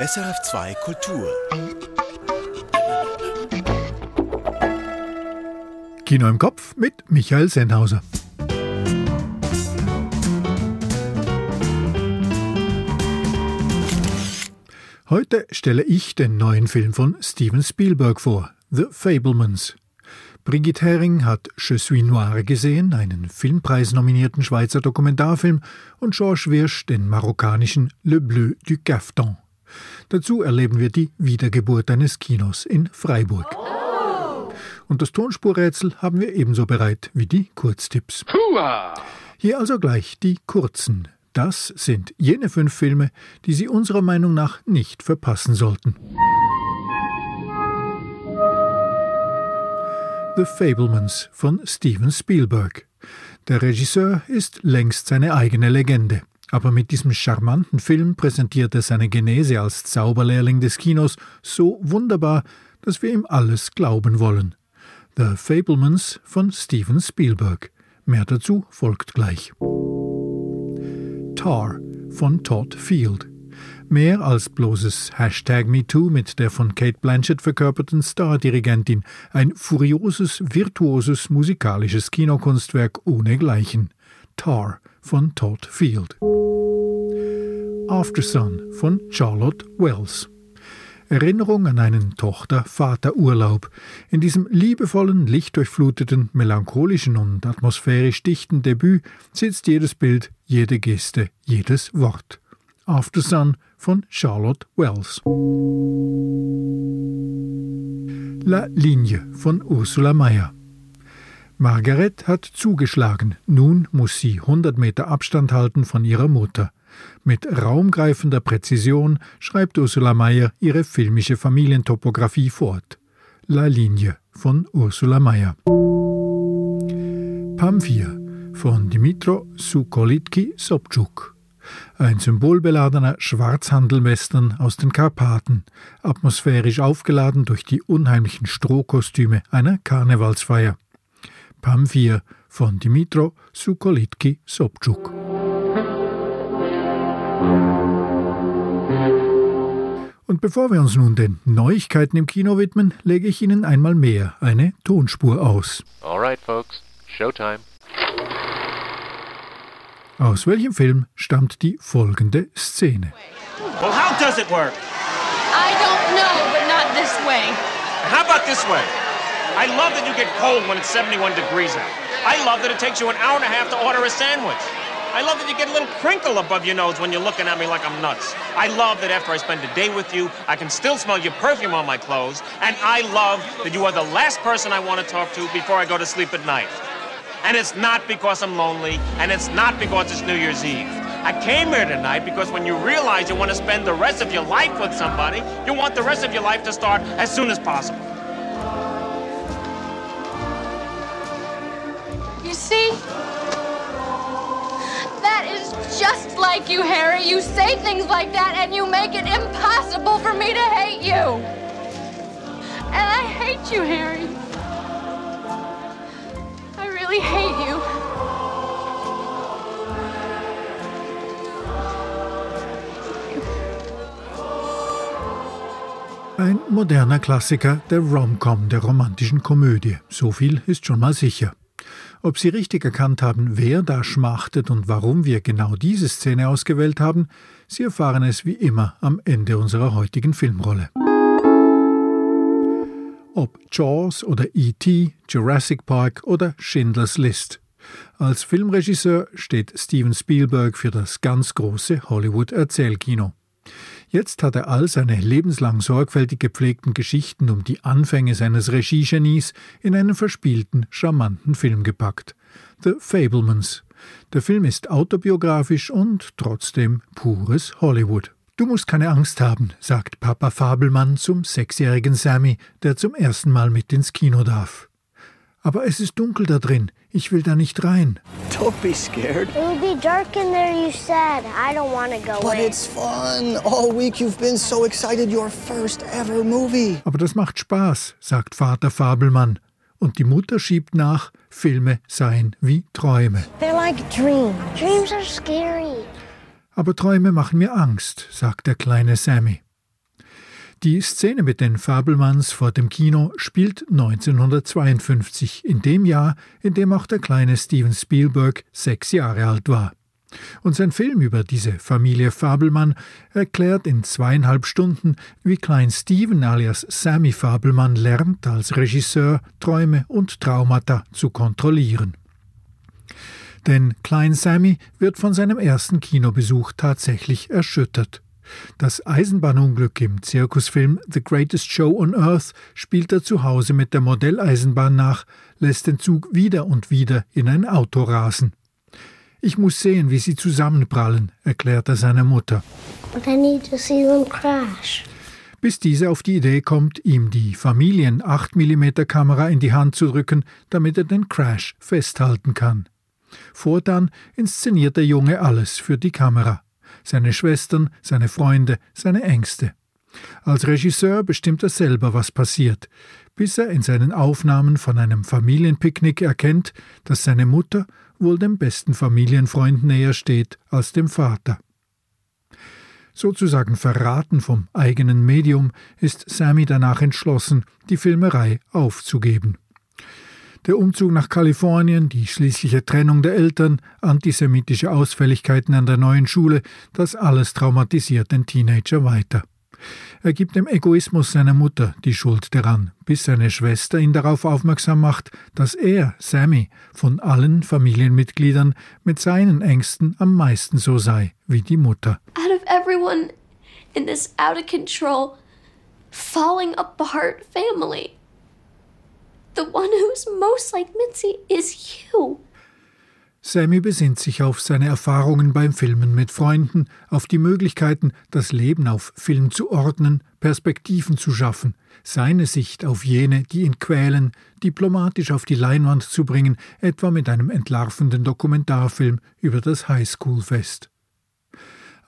SRF2 Kultur. Kino im Kopf mit Michael Sennhauser. Heute stelle ich den neuen Film von Steven Spielberg vor, The Fablemans. Brigitte Hering hat Je suis noir gesehen, einen Filmpreis-nominierten Schweizer Dokumentarfilm, und Georges Wirsch den marokkanischen Le Bleu du Caftan. Dazu erleben wir die Wiedergeburt eines Kinos in Freiburg. Und das Tonspurrätsel haben wir ebenso bereit wie die Kurztipps. Hier also gleich die kurzen. Das sind jene fünf Filme, die Sie unserer Meinung nach nicht verpassen sollten. The Fablemans von Steven Spielberg. Der Regisseur ist längst seine eigene Legende. Aber mit diesem charmanten Film präsentiert er seine Genese als Zauberlehrling des Kinos so wunderbar, dass wir ihm alles glauben wollen. The Fablemans von Steven Spielberg. Mehr dazu folgt gleich. Tar von Todd Field. Mehr als bloßes Hashtag MeToo mit der von Kate Blanchett verkörperten Star-Dirigentin. Ein furioses, virtuoses musikalisches Kinokunstwerk ohnegleichen. Tar von Todd Field. Aftersun von Charlotte Wells. Erinnerung an einen Tochter-Vater-Urlaub. In diesem liebevollen, lichtdurchfluteten, melancholischen und atmosphärisch dichten Debüt sitzt jedes Bild, jede Geste, jedes Wort. Aftersun von Charlotte Wells. La Linie von Ursula Mayer. Margaret hat zugeschlagen. Nun muss sie 100 Meter Abstand halten von ihrer Mutter. Mit raumgreifender Präzision schreibt Ursula Mayer ihre filmische Familientopographie fort. La Linie von Ursula Mayer. Pamphir von Dimitro Sukolitki Sobczuk. Ein symbolbeladener Schwarzhandelwestern aus den Karpaten, atmosphärisch aufgeladen durch die unheimlichen Strohkostüme einer Karnevalsfeier. Pamphir von Dimitro Sukolitki Sobczuk. Und bevor wir uns nun den Neuigkeiten im Kino widmen, lege ich Ihnen einmal mehr eine Tonspur aus. All right, folks. Showtime. Aus welchem Film stammt die folgende Szene? Well, how does it work? I don't know, but not this way. How about this way? I love that you get cold when it's 71 degrees out. I love that it takes you an hour and a half to order a sandwich. I love that you get a little crinkle above your nose when you're looking at me like I'm nuts. I love that after I spend a day with you, I can still smell your perfume on my clothes. And I love that you are the last person I want to talk to before I go to sleep at night. And it's not because I'm lonely, and it's not because it's New Year's Eve. I came here tonight because when you realize you want to spend the rest of your life with somebody, you want the rest of your life to start as soon as possible. See? That is just like you, Harry. You say things like that and you make it impossible for me to hate you. And I hate you, Harry. I really hate you. Ein moderner Klassiker der Rom-Com, der romantischen Komödie. So viel ist schon mal sicher. Ob Sie richtig erkannt haben, wer da schmachtet und warum wir genau diese Szene ausgewählt haben, Sie erfahren es wie immer am Ende unserer heutigen Filmrolle. Ob Jaws oder E.T., Jurassic Park oder Schindlers List. Als Filmregisseur steht Steven Spielberg für das ganz große Hollywood-Erzählkino. Jetzt hat er all seine lebenslang sorgfältig gepflegten Geschichten um die Anfänge seines Regiegenies in einen verspielten, charmanten Film gepackt. The Fablemans. Der Film ist autobiografisch und trotzdem pures Hollywood. Du musst keine Angst haben, sagt Papa Fabelmann zum sechsjährigen Sammy, der zum ersten Mal mit ins Kino darf. Aber es ist dunkel da drin. Ich will da nicht rein. Don't be scared. It will be dark in there, you said. I don't want to go But in. it's fun. All week you've been so excited. Your first ever movie. Aber das macht Spaß, sagt Vater Fabelmann. Und die Mutter schiebt nach, Filme seien wie Träume. They're like dreams. Dreams are scary. Aber Träume machen mir Angst, sagt der kleine Sammy. Die Szene mit den Fabelmanns vor dem Kino spielt 1952, in dem Jahr, in dem auch der kleine Steven Spielberg sechs Jahre alt war. Und sein Film über diese Familie Fabelmann erklärt in zweieinhalb Stunden, wie Klein Steven alias Sammy Fabelmann lernt, als Regisseur Träume und Traumata zu kontrollieren. Denn Klein Sammy wird von seinem ersten Kinobesuch tatsächlich erschüttert. Das Eisenbahnunglück im Zirkusfilm The Greatest Show on Earth spielt er zu Hause mit der Modelleisenbahn nach, lässt den Zug wieder und wieder in ein Auto rasen. Ich muss sehen, wie sie zusammenprallen, erklärt er seiner Mutter. But I need to see them crash. Bis diese auf die Idee kommt, ihm die Familien 8 mm Kamera in die Hand zu drücken, damit er den Crash festhalten kann. Fortan inszeniert der Junge alles für die Kamera. Seine Schwestern, seine Freunde, seine Ängste. Als Regisseur bestimmt er selber, was passiert, bis er in seinen Aufnahmen von einem Familienpicknick erkennt, dass seine Mutter wohl dem besten Familienfreund näher steht als dem Vater. Sozusagen verraten vom eigenen Medium ist Sammy danach entschlossen, die Filmerei aufzugeben. Der Umzug nach Kalifornien, die schließliche Trennung der Eltern, antisemitische Ausfälligkeiten an der neuen Schule, das alles traumatisiert den Teenager weiter. Er gibt dem Egoismus seiner Mutter die Schuld daran, bis seine Schwester ihn darauf aufmerksam macht, dass er, Sammy, von allen Familienmitgliedern mit seinen Ängsten am meisten so sei wie die Mutter. Out of everyone in this out of control, falling apart family, the one who's most like Mitzi is you. Sammy besinnt sich auf seine Erfahrungen beim Filmen mit Freunden, auf die Möglichkeiten, das Leben auf Film zu ordnen, Perspektiven zu schaffen, seine Sicht auf jene, die ihn quälen, diplomatisch auf die Leinwand zu bringen, etwa mit einem entlarvenden Dokumentarfilm über das Highschool-Fest.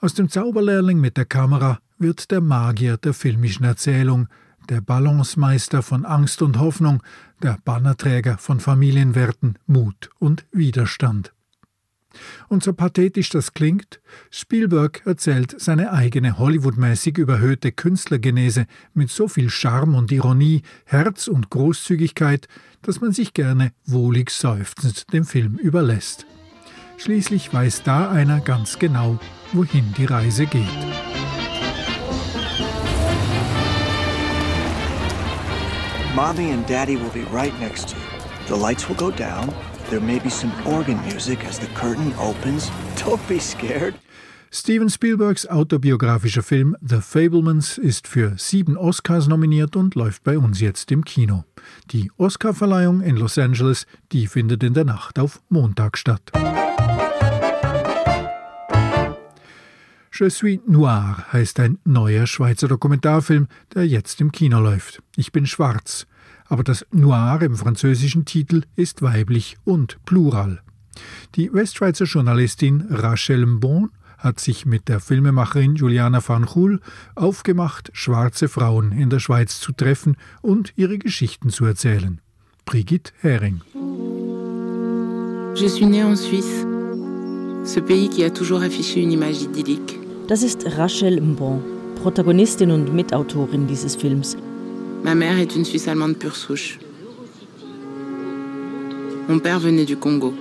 Aus dem Zauberlehrling mit der Kamera wird der Magier der filmischen Erzählung, der Balancemeister von Angst und Hoffnung, der Bannerträger von Familienwerten, Mut und Widerstand. Und so pathetisch das klingt, Spielberg erzählt seine eigene Hollywoodmäßig überhöhte Künstlergenese mit so viel Charme und Ironie, Herz und Großzügigkeit, dass man sich gerne wohlig seufzend dem Film überlässt. Schließlich weiß da einer ganz genau, wohin die Reise geht. Mommy and Daddy will be right next to you. The lights will go down. There may be some organ music as the curtain opens. Don't be scared. Steven Spielbergs autobiografischer Film The Fablemans ist für sieben Oscars nominiert und läuft bei uns jetzt im Kino. Die Oscarverleihung in Los Angeles, die findet in der Nacht auf Montag statt. Je suis noir heißt ein neuer Schweizer Dokumentarfilm, der jetzt im Kino läuft. Ich bin schwarz. Aber das Noir im französischen Titel ist weiblich und plural. Die Westschweizer Journalistin Rachel Mbon hat sich mit der Filmemacherin Juliana van Chul aufgemacht, schwarze Frauen in der Schweiz zu treffen und ihre Geschichten zu erzählen. Brigitte Hering. Je suis née en Suisse, ce pays qui a toujours affiché une image idyllique. Das ist Rachel Mbon, Protagonistin und Mitautorin dieses Films. Ma mère est une Suisse allemande pure souche. Mon père venait du Congo.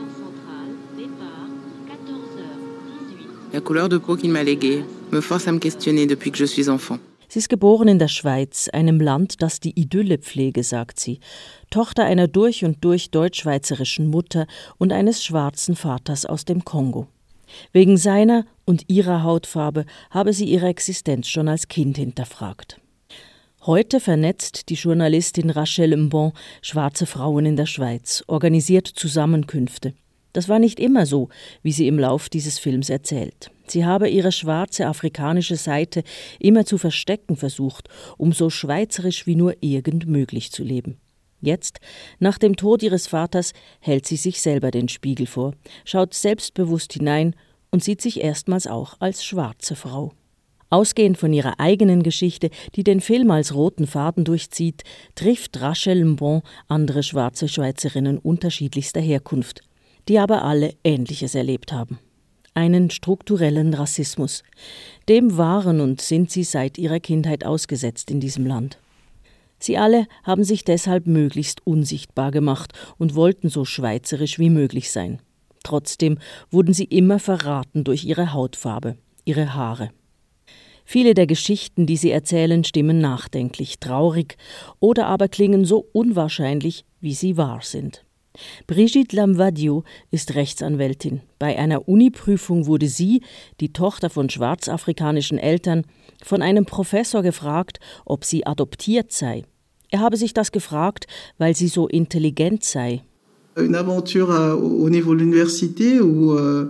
La couleur de peau qu'il m'a léguée me force à me questionner depuis que je suis enfant. Sie ist geboren in der Schweiz, einem Land, das die Idylle pflege, sagt sie. Tochter einer durch und durch deutsch-schweizerischen Mutter und eines schwarzen Vaters aus dem Kongo. Wegen seiner und ihrer Hautfarbe habe sie ihre Existenz schon als Kind hinterfragt. Heute vernetzt die Journalistin Rachel Mbon schwarze Frauen in der Schweiz, organisiert Zusammenkünfte. Das war nicht immer so, wie sie im Lauf dieses Films erzählt. Sie habe ihre schwarze afrikanische Seite immer zu verstecken versucht, um so schweizerisch wie nur irgend möglich zu leben. Jetzt, nach dem Tod ihres Vaters, hält sie sich selber den Spiegel vor, schaut selbstbewusst hinein und sieht sich erstmals auch als schwarze Frau. Ausgehend von ihrer eigenen Geschichte, die den Film als roten Faden durchzieht, trifft Rachel Mbon andere schwarze Schweizerinnen unterschiedlichster Herkunft, die aber alle Ähnliches erlebt haben. einen strukturellen Rassismus. Dem waren und sind sie seit ihrer Kindheit ausgesetzt in diesem Land. Sie alle haben sich deshalb möglichst unsichtbar gemacht und wollten so schweizerisch wie möglich sein. Trotzdem wurden sie immer verraten durch ihre Hautfarbe, ihre Haare. Viele der Geschichten, die sie erzählen, stimmen nachdenklich, traurig oder aber klingen so unwahrscheinlich, wie sie wahr sind. Brigitte Lamvadio ist Rechtsanwältin. Bei einer Uniprüfung wurde sie, die Tochter von schwarzafrikanischen Eltern, von einem Professor gefragt, ob sie adoptiert sei. Er habe sich das gefragt, weil sie so intelligent sei. Une aventure euh, au niveau de l'université où euh,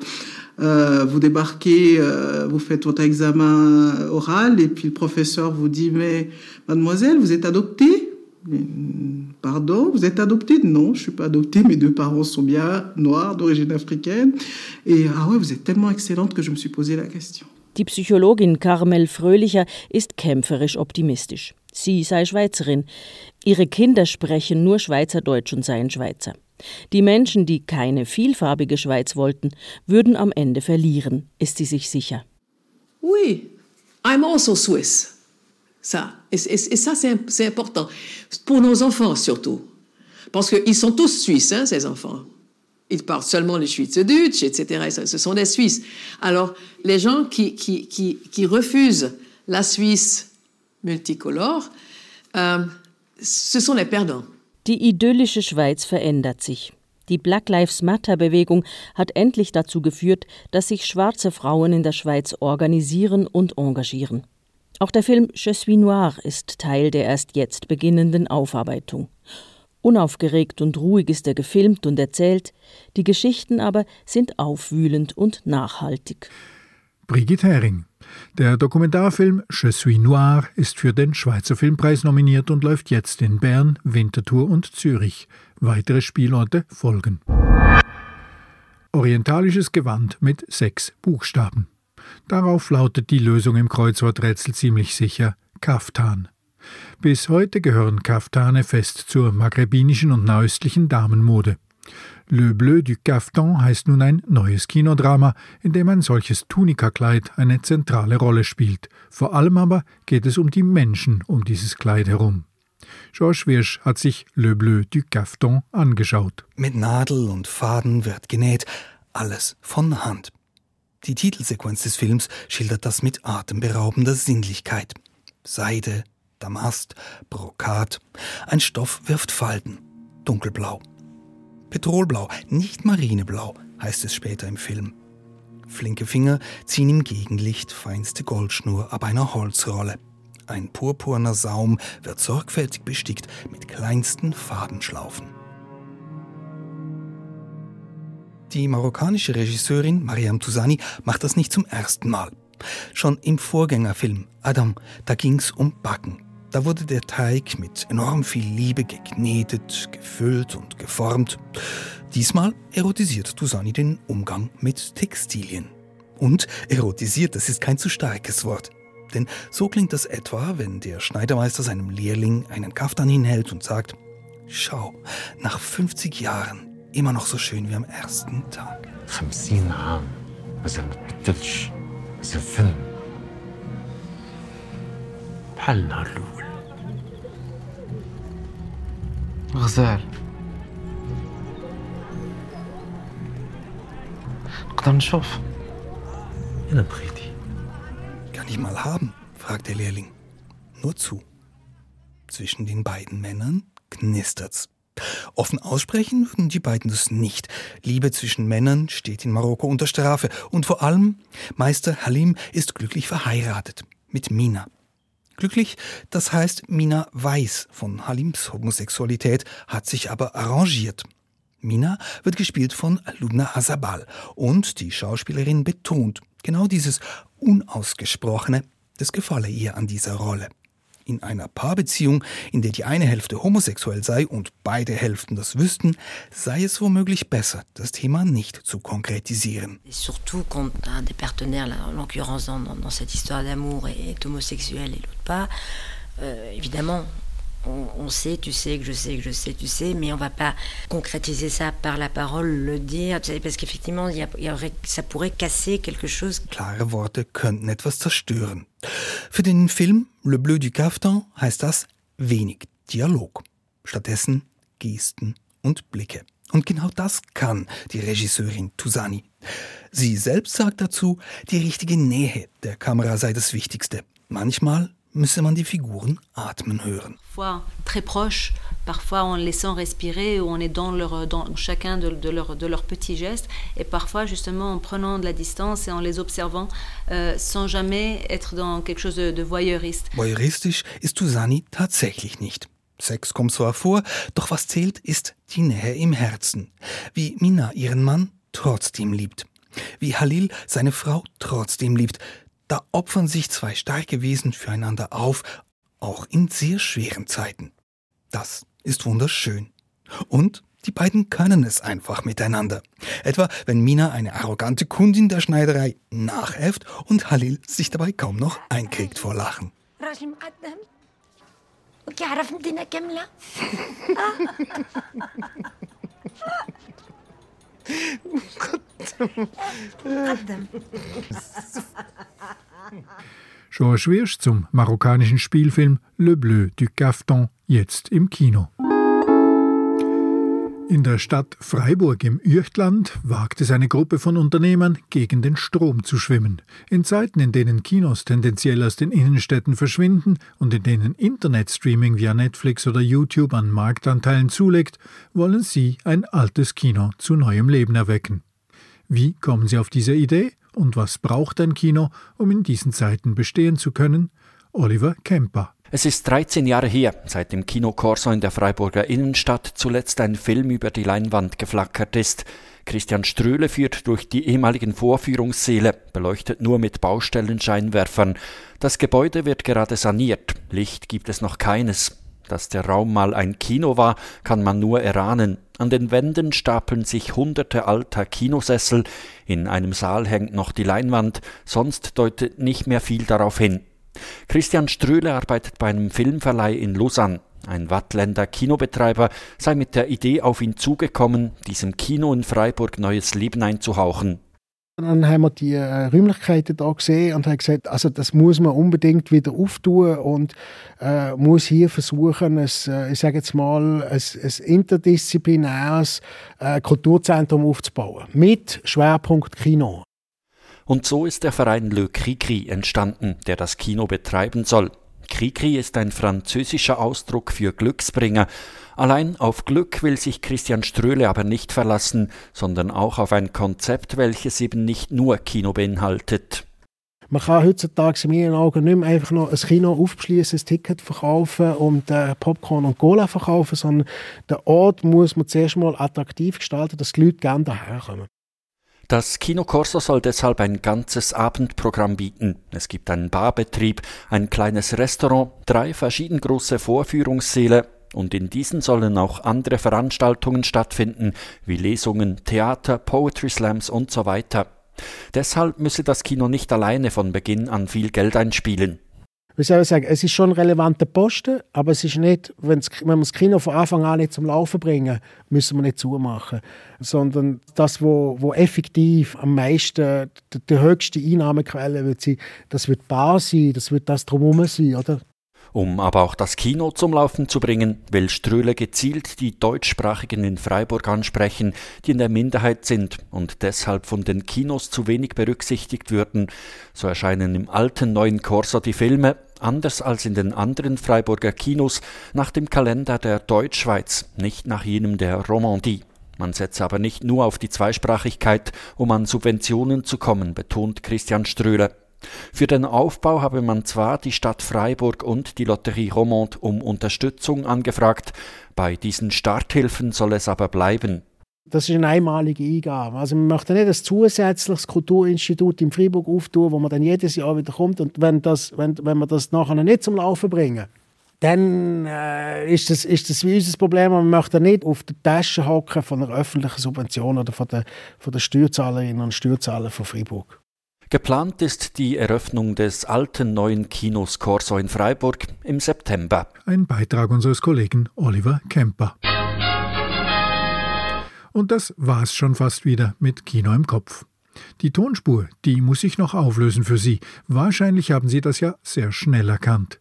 euh, vous débarquez, vous faites votre examen oral et puis le professeur vous dit mais mademoiselle, vous êtes adoptée? Pardon, vous êtes adoptée? Non, je suis pas adoptée. Mes deux parents sont bien noirs, d'origine africaine. Et ah ouais, vous êtes tellement excellente que je me suis posé la question. Die Psychologin Carmel Fröhlicher ist kämpferisch optimistisch. Sie sei Schweizerin. Ihre Kinder sprechen nur Schweizerdeutsch und seien Schweizer. Die Menschen, die keine vielfarbige Schweiz wollten, würden am Ende verlieren, ist sie sich sicher. Oui, I'm also Swiss. Ça. Et, et, et ça, c'est important. Pour nos enfants, surtout. Parce qu'ils sont tous suisses, hein, ces enfants. Ils parlent seulement le Schweizerdeutsch, etc. Ce sont des Suisses. Alors, les gens qui, qui, qui, qui refusent la Suisse multicolore, euh, ce sont les perdants. Die idyllische Schweiz verändert sich. Die Black Lives Matter-Bewegung hat endlich dazu geführt, dass sich schwarze Frauen in der Schweiz organisieren und engagieren. Auch der Film Je suis noir ist Teil der erst jetzt beginnenden Aufarbeitung. Unaufgeregt und ruhig ist er gefilmt und erzählt, die Geschichten aber sind aufwühlend und nachhaltig. Brigitte Hering. Der Dokumentarfilm Je suis noir ist für den Schweizer Filmpreis nominiert und läuft jetzt in Bern, Winterthur und Zürich. Weitere Spielorte folgen. Orientalisches Gewand mit sechs Buchstaben. Darauf lautet die Lösung im Kreuzworträtsel ziemlich sicher Kaftan. Bis heute gehören Kaftane fest zur maghrebinischen und nahöstlichen Damenmode. Le Bleu du Caftan heißt nun ein neues Kinodrama, in dem ein solches Tunikakleid eine zentrale Rolle spielt. Vor allem aber geht es um die Menschen um dieses Kleid herum. Georges Wirsch hat sich Le Bleu du Caftan angeschaut. Mit Nadel und Faden wird genäht, alles von Hand. Die Titelsequenz des Films schildert das mit atemberaubender Sinnlichkeit. Seide, Damast, Brokat. Ein Stoff wirft Falten. Dunkelblau. Petrolblau, nicht Marineblau, heißt es später im Film. Flinke Finger ziehen im Gegenlicht feinste Goldschnur ab einer Holzrolle. Ein purpurner Saum wird sorgfältig bestickt mit kleinsten Fadenschlaufen. Die marokkanische Regisseurin Mariam Tousani macht das nicht zum ersten Mal. Schon im Vorgängerfilm Adam, da ging's um Backen. Da wurde der Teig mit enorm viel Liebe geknetet, gefüllt und geformt. Diesmal erotisiert Tousani den Umgang mit Textilien. Und erotisiert, das ist kein zu starkes Wort. Denn so klingt das etwa, wenn der Schneidermeister seinem Lehrling einen Kaftan hinhält und sagt, Schau, nach 50 Jahren immer noch so schön wie am ersten Tag. 50 عام مازال ما تبدلش مازال فيلم بحال النهار الأول غزال نقدر نشوف إلا بغيتي Kann ich mal haben? fragt der Lehrling. Nur zu. Zwischen den beiden Männern knistert's. Offen aussprechen würden die beiden das nicht. Liebe zwischen Männern steht in Marokko unter Strafe. Und vor allem, Meister Halim ist glücklich verheiratet mit Mina. Glücklich, das heißt, Mina weiß von Halims Homosexualität, hat sich aber arrangiert. Mina wird gespielt von Luna Azabal und die Schauspielerin betont genau dieses Unausgesprochene, das gefalle ihr an dieser Rolle. In einer Paarbeziehung, in der die eine Hälfte homosexuell sei und beide Hälften das wüssten, sei es womöglich besser, das Thema nicht zu konkretisieren. surtout quand un des partenaires, en l'occurrence dans, dans, cette histoire d'amour, est homosexuel et l'autre pas, euh, évidemment, on, on, sait, tu sais, que je sais, que je sais, tu sais, mais on va pas concrétiser ça par la parole, le dire, parce qu'effectivement, y y aurait, ça pourrait casser quelque chose. Klare Worte könnten etwas zerstören. Für den Film Le Bleu du Caftan heißt das wenig Dialog. Stattdessen Gesten und Blicke. Und genau das kann die Regisseurin Tusani. Sie selbst sagt dazu, die richtige Nähe der Kamera sei das Wichtigste. Manchmal müsse man die Figuren atmen hören. Parfois très proche, parfois en laissant respirer, ou on est dans, leur, dans chacun de, de leurs de leur petits gestes, et parfois justement en prenant de la distance et en les observant, euh, sans jamais être dans quelque chose de, de voyeuriste. Voyeuristisch ist Tusani tatsächlich nicht. Sex kommt zwar vor, doch was zählt, ist die Nähe im Herzen. Wie Mina ihren Mann trotzdem liebt. Wie Halil seine Frau trotzdem liebt. Da opfern sich zwei starke Wesen füreinander auf, auch in sehr schweren Zeiten. Das ist wunderschön. Und die beiden können es einfach miteinander. Etwa, wenn Mina eine arrogante Kundin der Schneiderei nachäfft und Halil sich dabei kaum noch einkriegt vor Lachen. Georges Wirsch zum marokkanischen Spielfilm Le Bleu du Caftan jetzt im Kino. In der Stadt Freiburg im Üchtland wagt es eine Gruppe von Unternehmern, gegen den Strom zu schwimmen. In Zeiten, in denen Kinos tendenziell aus den Innenstädten verschwinden und in denen Internetstreaming via Netflix oder YouTube an Marktanteilen zulegt, wollen sie ein altes Kino zu neuem Leben erwecken. Wie kommen sie auf diese Idee und was braucht ein Kino, um in diesen Zeiten bestehen zu können? Oliver Kemper. Es ist 13 Jahre her, seit dem Kino Corso in der Freiburger Innenstadt zuletzt ein Film über die Leinwand geflackert ist. Christian Ströhle führt durch die ehemaligen Vorführungssäle, beleuchtet nur mit Baustellenscheinwerfern. Das Gebäude wird gerade saniert, Licht gibt es noch keines. Dass der Raum mal ein Kino war, kann man nur erahnen. An den Wänden stapeln sich hunderte alter Kinosessel, in einem Saal hängt noch die Leinwand, sonst deutet nicht mehr viel darauf hin. Christian Ströhle arbeitet bei einem Filmverleih in Lausanne. Ein Wattländer Kinobetreiber sei mit der Idee auf ihn zugekommen, diesem Kino in Freiburg neues Leben einzuhauchen. Dann haben wir die äh, Räumlichkeiten da gesehen und haben gesagt, also das muss man unbedingt wieder auftun und äh, muss hier versuchen, ein, äh, ich sage jetzt mal, ein, ein interdisziplinäres äh, Kulturzentrum aufzubauen mit Schwerpunkt Kino. Und so ist der Verein Le Cricri entstanden, der das Kino betreiben soll. Cricri ist ein französischer Ausdruck für Glücksbringer. Allein auf Glück will sich Christian Ströhle aber nicht verlassen, sondern auch auf ein Konzept, welches eben nicht nur Kino beinhaltet. Man kann heutzutage in meinen Augen nicht mehr einfach noch ein Kino aufschließen, ein Ticket verkaufen und äh, Popcorn und Cola verkaufen, sondern der Ort muss man zuerst mal attraktiv gestalten, dass die Leute gerne daherkommen. Das Kino Corso soll deshalb ein ganzes Abendprogramm bieten. Es gibt einen Barbetrieb, ein kleines Restaurant, drei verschieden große Vorführungssäle und in diesen sollen auch andere Veranstaltungen stattfinden, wie Lesungen, Theater, Poetry Slams und so weiter. Deshalb müsse das Kino nicht alleine von Beginn an viel Geld einspielen wie soll ich sagen, es ist schon ein relevanter Posten, aber es ist nicht, wenn wir das Kino von Anfang an nicht zum Laufen bringen, müssen wir nicht zumachen. Sondern das, wo, wo effektiv am meisten, die, die höchste Einnahmequelle wird sein, das wird Bar sein, das wird das drumherum sein, oder? Um aber auch das Kino zum Laufen zu bringen, will Ströhle gezielt die Deutschsprachigen in Freiburg ansprechen, die in der Minderheit sind und deshalb von den Kinos zu wenig berücksichtigt würden. So erscheinen im alten neuen Corso die Filme, anders als in den anderen Freiburger Kinos, nach dem Kalender der Deutschschweiz, nicht nach jenem der Romandie. Man setze aber nicht nur auf die Zweisprachigkeit, um an Subventionen zu kommen, betont Christian Ströhle. Für den Aufbau habe man zwar die Stadt Freiburg und die Lotterie Romande um Unterstützung angefragt, bei diesen Starthilfen soll es aber bleiben. Das ist eine einmalige Eingabe. Also man möchte nicht ein zusätzliches Kulturinstitut in Freiburg auftun, wo man dann jedes Jahr wieder kommt und wenn, das, wenn, wenn wir das nachher nicht zum Laufen bringen, dann äh, ist, das, ist das wie unser Problem. Man möchte nicht auf der Tasche hocken von einer öffentlichen Subvention oder von den, von den Steuerzahlerinnen und Steuerzahlern von Freiburg. Geplant ist die Eröffnung des alten neuen Kinos Corso in Freiburg im September. Ein Beitrag unseres Kollegen Oliver Kemper. Und das war's schon fast wieder mit Kino im Kopf. Die Tonspur, die muss ich noch auflösen für Sie. Wahrscheinlich haben Sie das ja sehr schnell erkannt.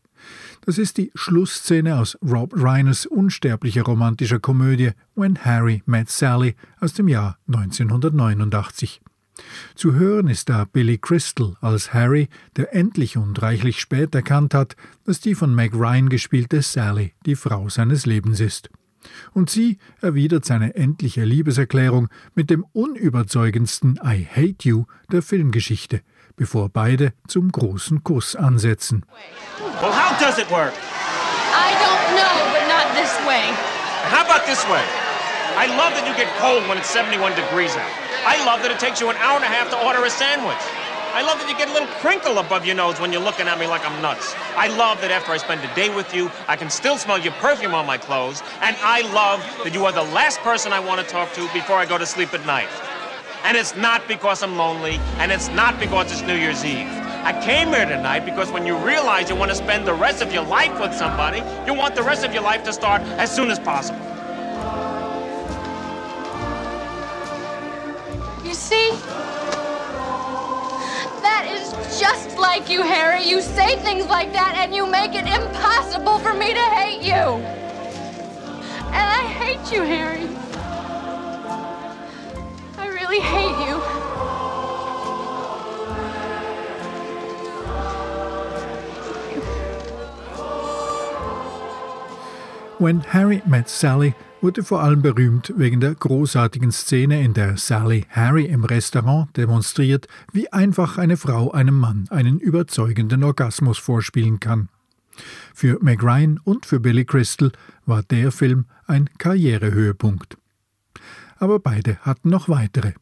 Das ist die Schlussszene aus Rob Reiners unsterblicher romantischer Komödie When Harry Met Sally aus dem Jahr 1989. Zu hören ist da Billy Crystal als Harry, der endlich und reichlich spät erkannt hat, dass die von Meg Ryan gespielte Sally die Frau seines Lebens ist. Und sie erwidert seine endliche Liebeserklärung mit dem unüberzeugendsten I hate you der Filmgeschichte, bevor beide zum großen Kuss ansetzen. Well, how does it work? I don't know, but not this way. How about this way? I love that you get cold when it's 71 degrees out. I love that it takes you an hour and a half to order a sandwich. I love that you get a little crinkle above your nose when you're looking at me like I'm nuts. I love that after I spend a day with you, I can still smell your perfume on my clothes. And I love that you are the last person I want to talk to before I go to sleep at night. And it's not because I'm lonely, and it's not because it's New Year's Eve. I came here tonight because when you realize you want to spend the rest of your life with somebody, you want the rest of your life to start as soon as possible. See? That is just like you, Harry. You say things like that and you make it impossible for me to hate you. And I hate you, Harry. I really hate you. When Harry Met Sally wurde vor allem berühmt wegen der großartigen Szene, in der Sally Harry im Restaurant demonstriert, wie einfach eine Frau einem Mann einen überzeugenden Orgasmus vorspielen kann. Für Meg Ryan und für Billy Crystal war der Film ein Karrierehöhepunkt. Aber beide hatten noch weitere.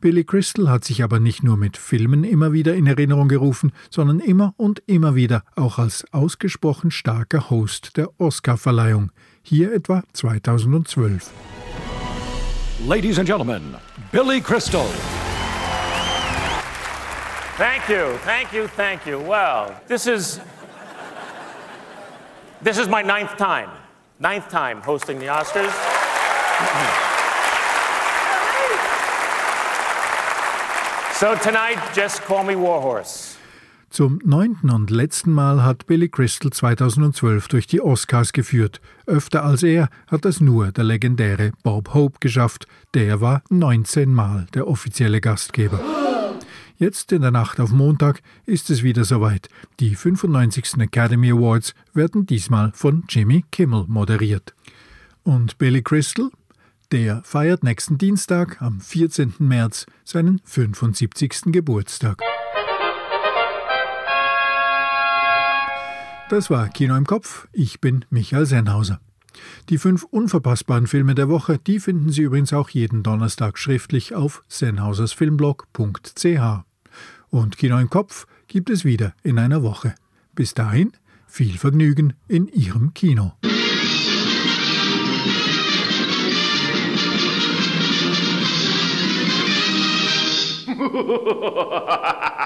Billy Crystal hat sich aber nicht nur mit Filmen immer wieder in Erinnerung gerufen, sondern immer und immer wieder auch als ausgesprochen starker Host der Oscarverleihung, hier etwa 2012. Ladies and gentlemen, Billy Crystal. Thank you, thank you, thank you. Well, this is this is my ninth time, ninth time hosting the Oscars. so tonight, just call me Warhorse. Zum neunten und letzten Mal hat Billy Crystal 2012 durch die Oscars geführt. Öfter als er hat es nur der legendäre Bob Hope geschafft. Der war 19 Mal der offizielle Gastgeber. Jetzt in der Nacht auf Montag ist es wieder soweit. Die 95. Academy Awards werden diesmal von Jimmy Kimmel moderiert. Und Billy Crystal? Der feiert nächsten Dienstag, am 14. März, seinen 75. Geburtstag. Das war Kino im Kopf. Ich bin Michael Sennhauser. Die fünf unverpassbaren Filme der Woche, die finden Sie übrigens auch jeden Donnerstag schriftlich auf sennhausersfilmblog.ch. Und Kino im Kopf gibt es wieder in einer Woche. Bis dahin viel Vergnügen in Ihrem Kino.